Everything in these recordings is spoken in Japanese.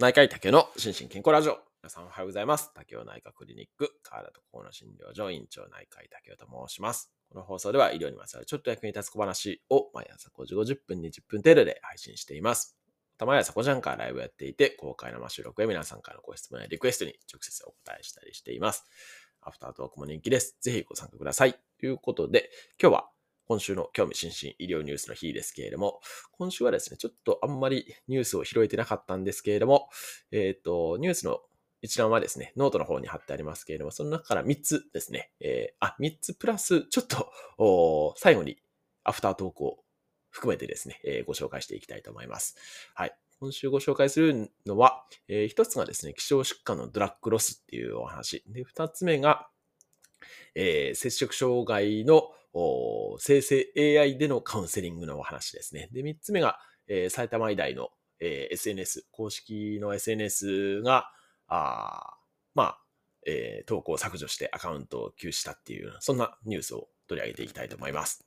内科医竹の心身健康ラジオ。皆さんおはようございます。竹雄内科クリニック、体と心の診療所院長内科医竹雄と申します。この放送では医療にまつわるちょっと役に立つ小話を毎朝5時50分に10分程度で配信しています。たまた毎朝5時半からライブやっていて、公開生収録や皆さんからのご質問やリクエストに直接お答えしたりしています。アフタートークも人気です。ぜひご参加ください。ということで、今日は今週の興味津々医療ニュースの日ですけれども、今週はですね、ちょっとあんまりニュースを拾えてなかったんですけれども、えっ、と、ニュースの一覧はですね、ノートの方に貼ってありますけれども、その中から3つですね、えー、あ、3つプラス、ちょっと、最後にアフタートークを含めてですね、えーご紹介していきたいと思います。はい。今週ご紹介するのは、えー一つがですね、希少疾患のドラッグロスっていうお話。で、二つ目が、えー摂食障害の生成 AI でのカウンセリングのお話ですね。で、三つ目が、えー埼玉医大の、えー SNS、公式の SNS が、あまあ、えー投稿を削除してアカウントを休止したっていう、そんなニュースを取り上げていきたいと思います。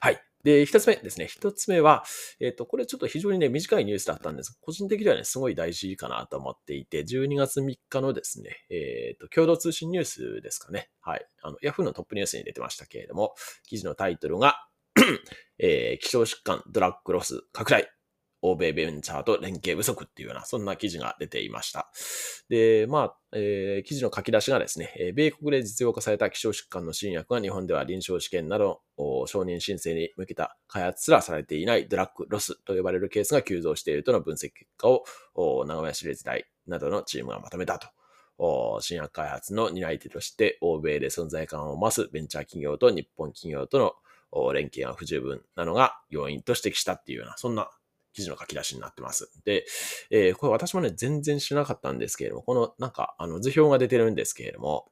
はい。で、一つ目ですね。一つ目は、えっ、と、これちょっと非常にね、短いニュースだったんです個人的にはね、すごい大事かなと思っていて、12月3日のですね、えっ、と、共同通信ニュースですかね。はい。あの、ヤフーのトップニュースに出てましたけれども、記事のタイトルが、えー希少疾患ドラッグロス拡大。欧米ベンチャーと連携不足っていうような、そんな記事が出ていました。で、まあ、えー記事の書き出しがですね、えー米国で実用化された希少疾患の新薬が日本では臨床試験など承認申請に向けた開発すらされていないドラッグロスと呼ばれるケースが急増しているとの分析結果をお名古屋市立大などのチームがまとめたと。新薬開発の担い手として欧米で存在感を増すベンチャー企業と日本企業との連携が不十分なのが要因と指摘したっていうような、そんな記事の書き出しになってます。で、えーこれ私もね、全然知らなかったんですけれども、このなんか、あの図表が出てるんですけれども、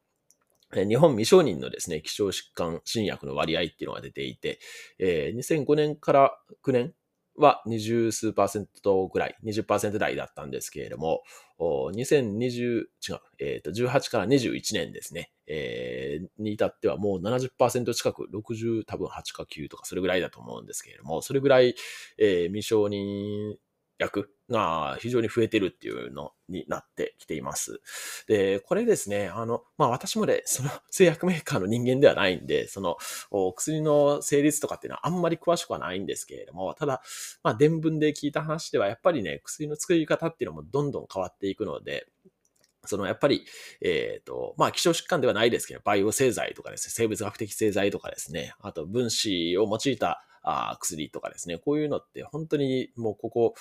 日本未承認のですね、希少疾患新薬の割合っていうのが出ていて、えー2005年から9年は20数パーセントぐらい、20%台だったんですけれども、お2020、違う、えっ、と、18から21年ですね、えーに至ってはもう70%近く、60多分8か9とかそれぐらいだと思うんですけれども、それぐらい、えー未承認薬が非常に増えてるっていうのになってきています。で、これですね、あの、まあ私もね、その製薬メーカーの人間ではないんで、そのお薬の成立とかっていうのはあんまり詳しくはないんですけれども、ただ、まあ伝聞で聞いた話では、やっぱりね、薬の作り方っていうのもどんどん変わっていくので、そのやっぱり、えっ、と、まあ、希少疾患ではないですけど、バイオ製剤とかですね、生物学的製剤とかですね、あと分子を用いたあ薬とかですね、こういうのって本当にもうここ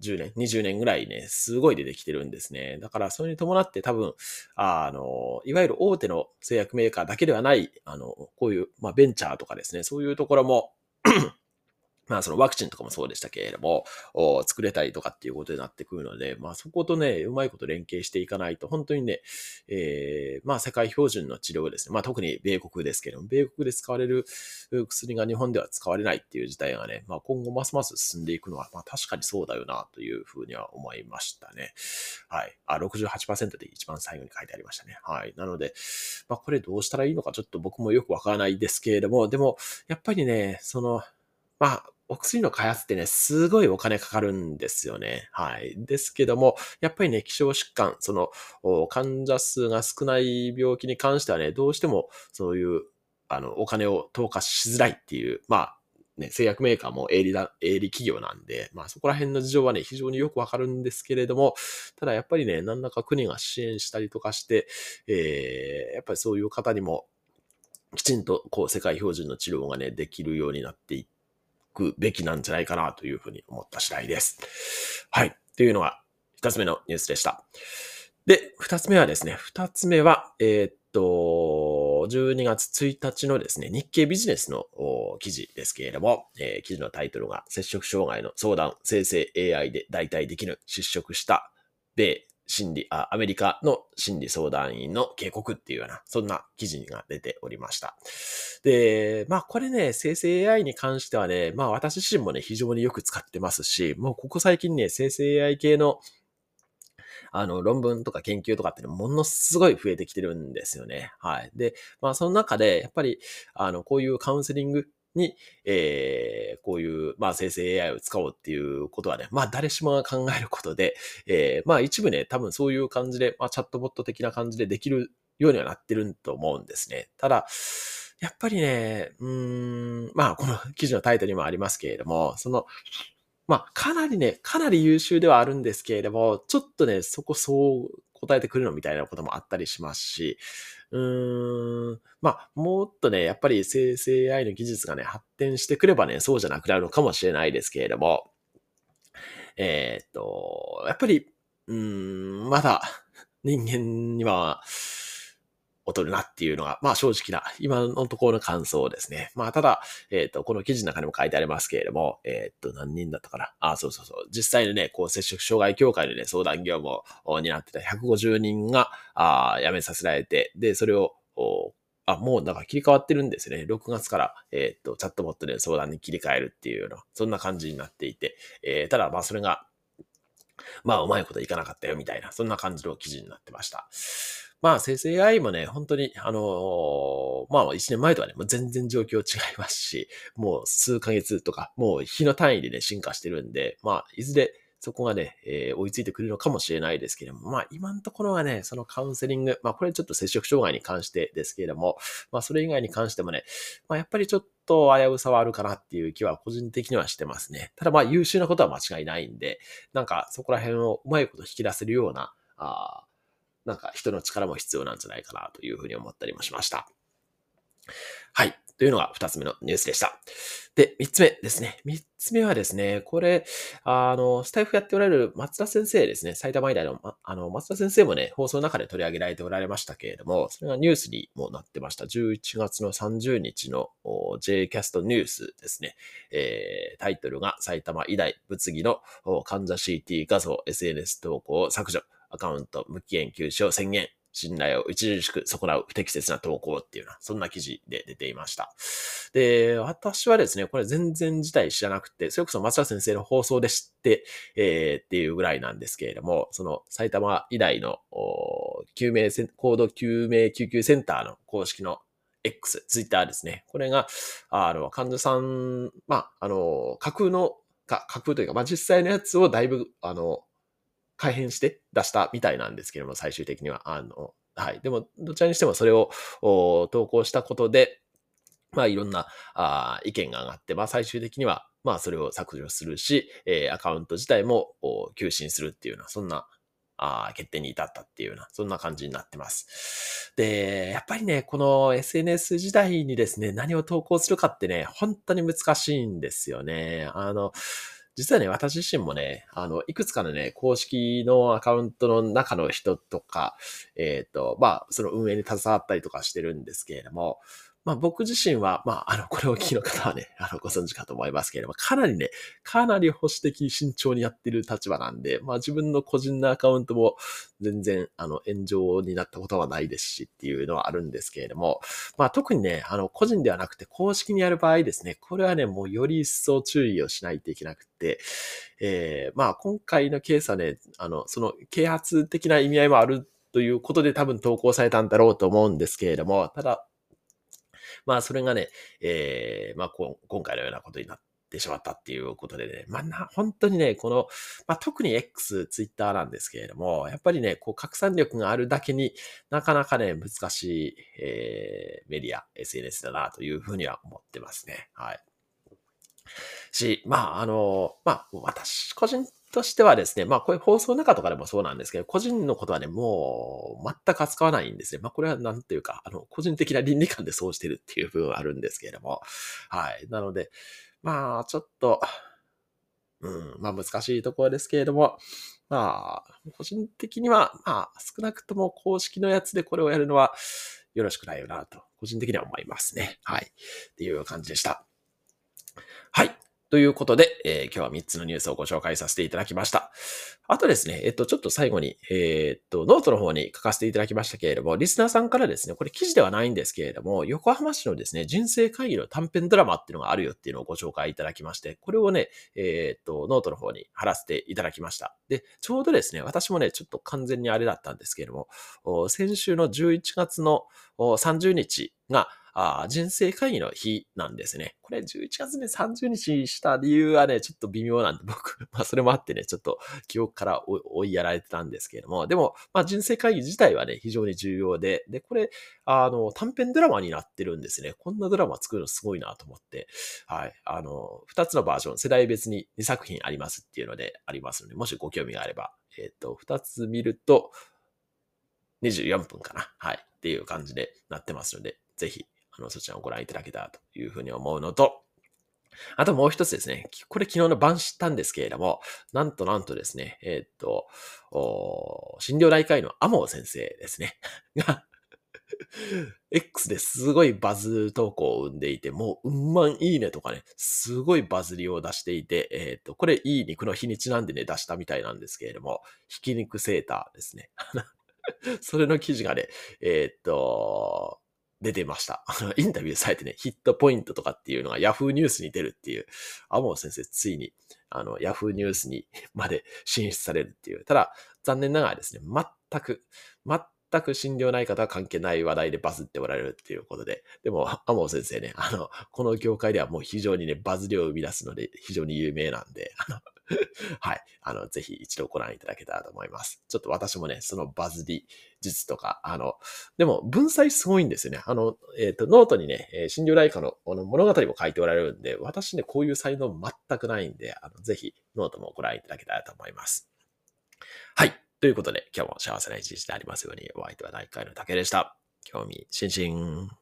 10年、20年ぐらいね、すごい出てきてるんですね。だからそれに伴って多分、あの、いわゆる大手の製薬メーカーだけではない、あの、こういう、まあ、ベンチャーとかですね、そういうところも、まあそのワクチンとかもそうでしたけれども、作れたりとかっていうことになってくるので、まあそことね、うまいこと連携していかないと、本当にね、えーまあ世界標準の治療ですね、まあ特に米国ですけれども、米国で使われる薬が日本では使われないっていう事態がね、まあ今後ますます進んでいくのは、まあ確かにそうだよなというふうには思いましたね。はい。あ、68%で一番最後に書いてありましたね。はい。なので、まあこれどうしたらいいのかちょっと僕もよくわからないですけれども、でも、やっぱりね、その、まあ、お薬の開発ってね、すごいお金かかるんですよね。はい。ですけども、やっぱりね、希少疾患、その、患者数が少ない病気に関してはね、どうしてもそういう、あの、お金を投下しづらいっていう、まあ、ね、製薬メーカーも営利だ、営利企業なんで、まあそこら辺の事情はね、非常によくわかるんですけれども、ただやっぱりね、何らか国が支援したりとかして、えー、やっぱりそういう方にも、きちんとこう世界標準の治療がね、できるようになっていってくべきなんじゃないかなというふうに思った次第です。はい。というのが一つ目のニュースでした。で、二つ目はですね、二つ目は、えーっと、12月1日のですね、日経ビジネスの記事ですけれども、えー記事のタイトルが、摂食障害の相談、生成 AI で代替できる失職した米心理あ、アメリカの心理相談員の警告っていうような、そんな記事が出ておりました。で、まあこれね、生成 AI に関してはね、まあ私自身もね、非常によく使ってますし、もうここ最近ね、生成 AI 系のあの、論文とか研究とかってものすごい増えてきてるんですよね。はい。で、まあその中で、やっぱり、あの、こういうカウンセリングに、えー、こういう、まあ、生成 AI を使おうっていうことはね、まあ、誰しもが考えることで、えー、まあ、一部ね、多分そういう感じで、まあ、チャットボット的な感じでできるようにはなってると思うんですね。ただ、やっぱりね、うん、まあ、この記事のタイトルにもありますけれども、その、まあ、かなりね、かなり優秀ではあるんですけれども、ちょっとね、そこそう答えてくるのみたいなこともあったりしますし、うん、まあ、もっとね、やっぱり生成 AI の技術がね、発展してくればね、そうじゃなくなるのかもしれないですけれども、えー、っと、やっぱり、うん、まだ人間には、劣るなっていうのが、まあ正直な、今のところの感想ですね。まあただ、えっ、ー、と、この記事の中にも書いてありますけれども、えっ、ー、と、何人だったかな？あ、そうそうそう。実際にね、こう、接触障害協会でね、相談業務を担ってた150人が、あ辞めさせられて、で、それを、あ、もうだか切り替わってるんですね。6月から、えっ、ー、と、チャットボットで相談に切り替えるっていうような、そんな感じになっていて、えー、ただ、まあそれが、まあ、うまいこといかなかったよ、みたいな、そんな感じの記事になってました。まあ、生成 AI もね、本当に、あのー、まあ、一年前とはね、もう全然状況違いますし、もう数ヶ月とか、もう日の単位でね、進化してるんで、まあ、いずれ、そこがね、えー、追いついてくるのかもしれないですけれども、まあ今のところはね、そのカウンセリング、まあこれちょっと接触障害に関してですけれども、まあそれ以外に関してもね、まあやっぱりちょっと危うさはあるかなっていう気は個人的にはしてますね。ただまあ優秀なことは間違いないんで、なんかそこら辺をうまいこと引き出せるような、あなんか人の力も必要なんじゃないかなというふうに思ったりもしました。はい。というのが二つ目のニュースでした。で、三つ目ですね。三つ目はですね、これ、あの、スタイフやっておられる松田先生ですね。埼玉医大の、あの、松田先生もね、放送の中で取り上げられておられましたけれども、それがニュースにもなってました。11月の30日の Jcast ニュースですね。えー、タイトルが埼玉医大物議の患者 CT 画像 SNS 投稿を削除。アカウント無期限休止を宣言。信頼を著しく損なう不適切な投稿っていうような、そんな記事で出ていました。で、私はですね、これ全然自体知らなくて、それこそ松田先生の放送で知って、えー、っていうぐらいなんですけれども、その埼玉医大の救命コード救命救急センターの公式の X、ツイッターですね。これが、あの、患者さん、まあ、あの、架空の、か架空というか、まあ、実際のやつをだいぶ、あの、改変して出したみたいなんですけども、最終的には。あの、はい。でも、どちらにしてもそれを投稿したことで、まあいろんなあ意見が上がって、まあ最終的には、まあそれを削除するし、えー、アカウント自体も休止するっていうような、そんなあ決定に至ったっていうような、そんな感じになってます。で、やっぱりね、この SNS 時代にですね、何を投稿するかってね、本当に難しいんですよね。あの、実はね、私自身もね、あの、いくつかのね、公式のアカウントの中の人とか、えっ、ー、と、まあ、その運営に携わったりとかしてるんですけれども、まあ僕自身は、まああの、これを聞きの方はね、あの、ご存知かと思いますけれども、かなりね、かなり保守的慎重にやってる立場なんで、まあ自分の個人のアカウントも全然、あの、炎上になったことはないですしっていうのはあるんですけれども、まあ特にね、あの、個人ではなくて公式にやる場合ですね、これはね、もうより一層注意をしないといけなくて、えー、まあ今回のケースはね、あの、その啓発的な意味合いもあるということで多分投稿されたんだろうと思うんですけれども、ただ、まあ、それがね、えー、まあ、今回のようなことになってしまったっていうことでね、まあ、な、本当にね、この、まあ、特に X、Twitter なんですけれども、やっぱりね、こう、拡散力があるだけになかなかね、難しい、えー、メディア、SNS だなというふうには思ってますね。はい。し、まあ、あの、まあ、私個人としてはですね、まあこういう放送の中とかでもそうなんですけど、個人のことはね、もう全く扱わないんですね。まあこれはなんていうか、あの、個人的な倫理観でそうしてるっていう部分はあるんですけれども、はい。なので、まあちょっと、うん、まあ難しいところですけれども、まあ、個人的には、まあ少なくとも公式のやつでこれをやるのはよろしくないよなと、個人的には思いますね。はい。っていう感じでした。はい。ということで、えー、今日は3つのニュースをご紹介させていただきました。あとですね、えっと、ちょっと最後に、えー、っと、ノートの方に書かせていただきましたけれども、リスナーさんからですね、これ記事ではないんですけれども、横浜市のですね、人生会議の短編ドラマっていうのがあるよっていうのをご紹介いただきまして、これをね、えー、っと、ノートの方に貼らせていただきました。で、ちょうどですね、私もね、ちょっと完全にあれだったんですけれども、先週の11月の30日が、あ人生会議の日なんですね。これ11月で30日にした理由はね、ちょっと微妙なんで、僕、まあそれもあってね、ちょっと記憶から追いやられてたんですけれども、でも、まあ人生会議自体はね、非常に重要で、で、これ、あの、短編ドラマになってるんですね。こんなドラマ作るのすごいなと思って、はい、あの、2つのバージョン、世代別に2作品ありますっていうのでありますので、もしご興味があれば、えっ、ー、と、2つ見ると、24分かな。はい。っていう感じでなってますので、ぜひあの、そちらをご覧いただけたらというふうに思うのと、あともう一つですね。これ昨日の晩知ったんですけれども、なんとなんとですね、えー、っと、診療内科医のアモー先生ですね。が X ですごいバズ投稿を生んでいて、もう、うんまんいいねとかね、すごいバズりを出していて、えっ、と、これいい肉の日にちなんでね、出したみたいなんですけれども、ひき肉セーターですね。それの記事がね、えっ、と、出てました。インタビューされてね、ヒットポイントとかっていうのが Yahoo ニュースに出るっていう、アモン先生ついに、あの、Yahoo ニュースにまで進出されるっていう。ただ、残念ながらですね、全く、全く心療内科とは関係ない話題でバズっておられるっていうことで、でも、アモン先生ね、あの、この業界ではもう非常にね、バズりを生み出すので、非常に有名なんで、あの、はい。あの、ぜひ一度ご覧いただけたらと思います。ちょっと私もね、そのバズり術とか、あの、でも文才すごいんですよね。あの、えっ、ー、と、ノートにね、えー、心療内科の物語も書いておられるんで、私ね、こういう才能全くないんで、あの、ぜひノートもご覧いただけたらと思います。はい。ということで、今日も幸せな一日でありますように、お相手は第1回の竹でした。興味津々。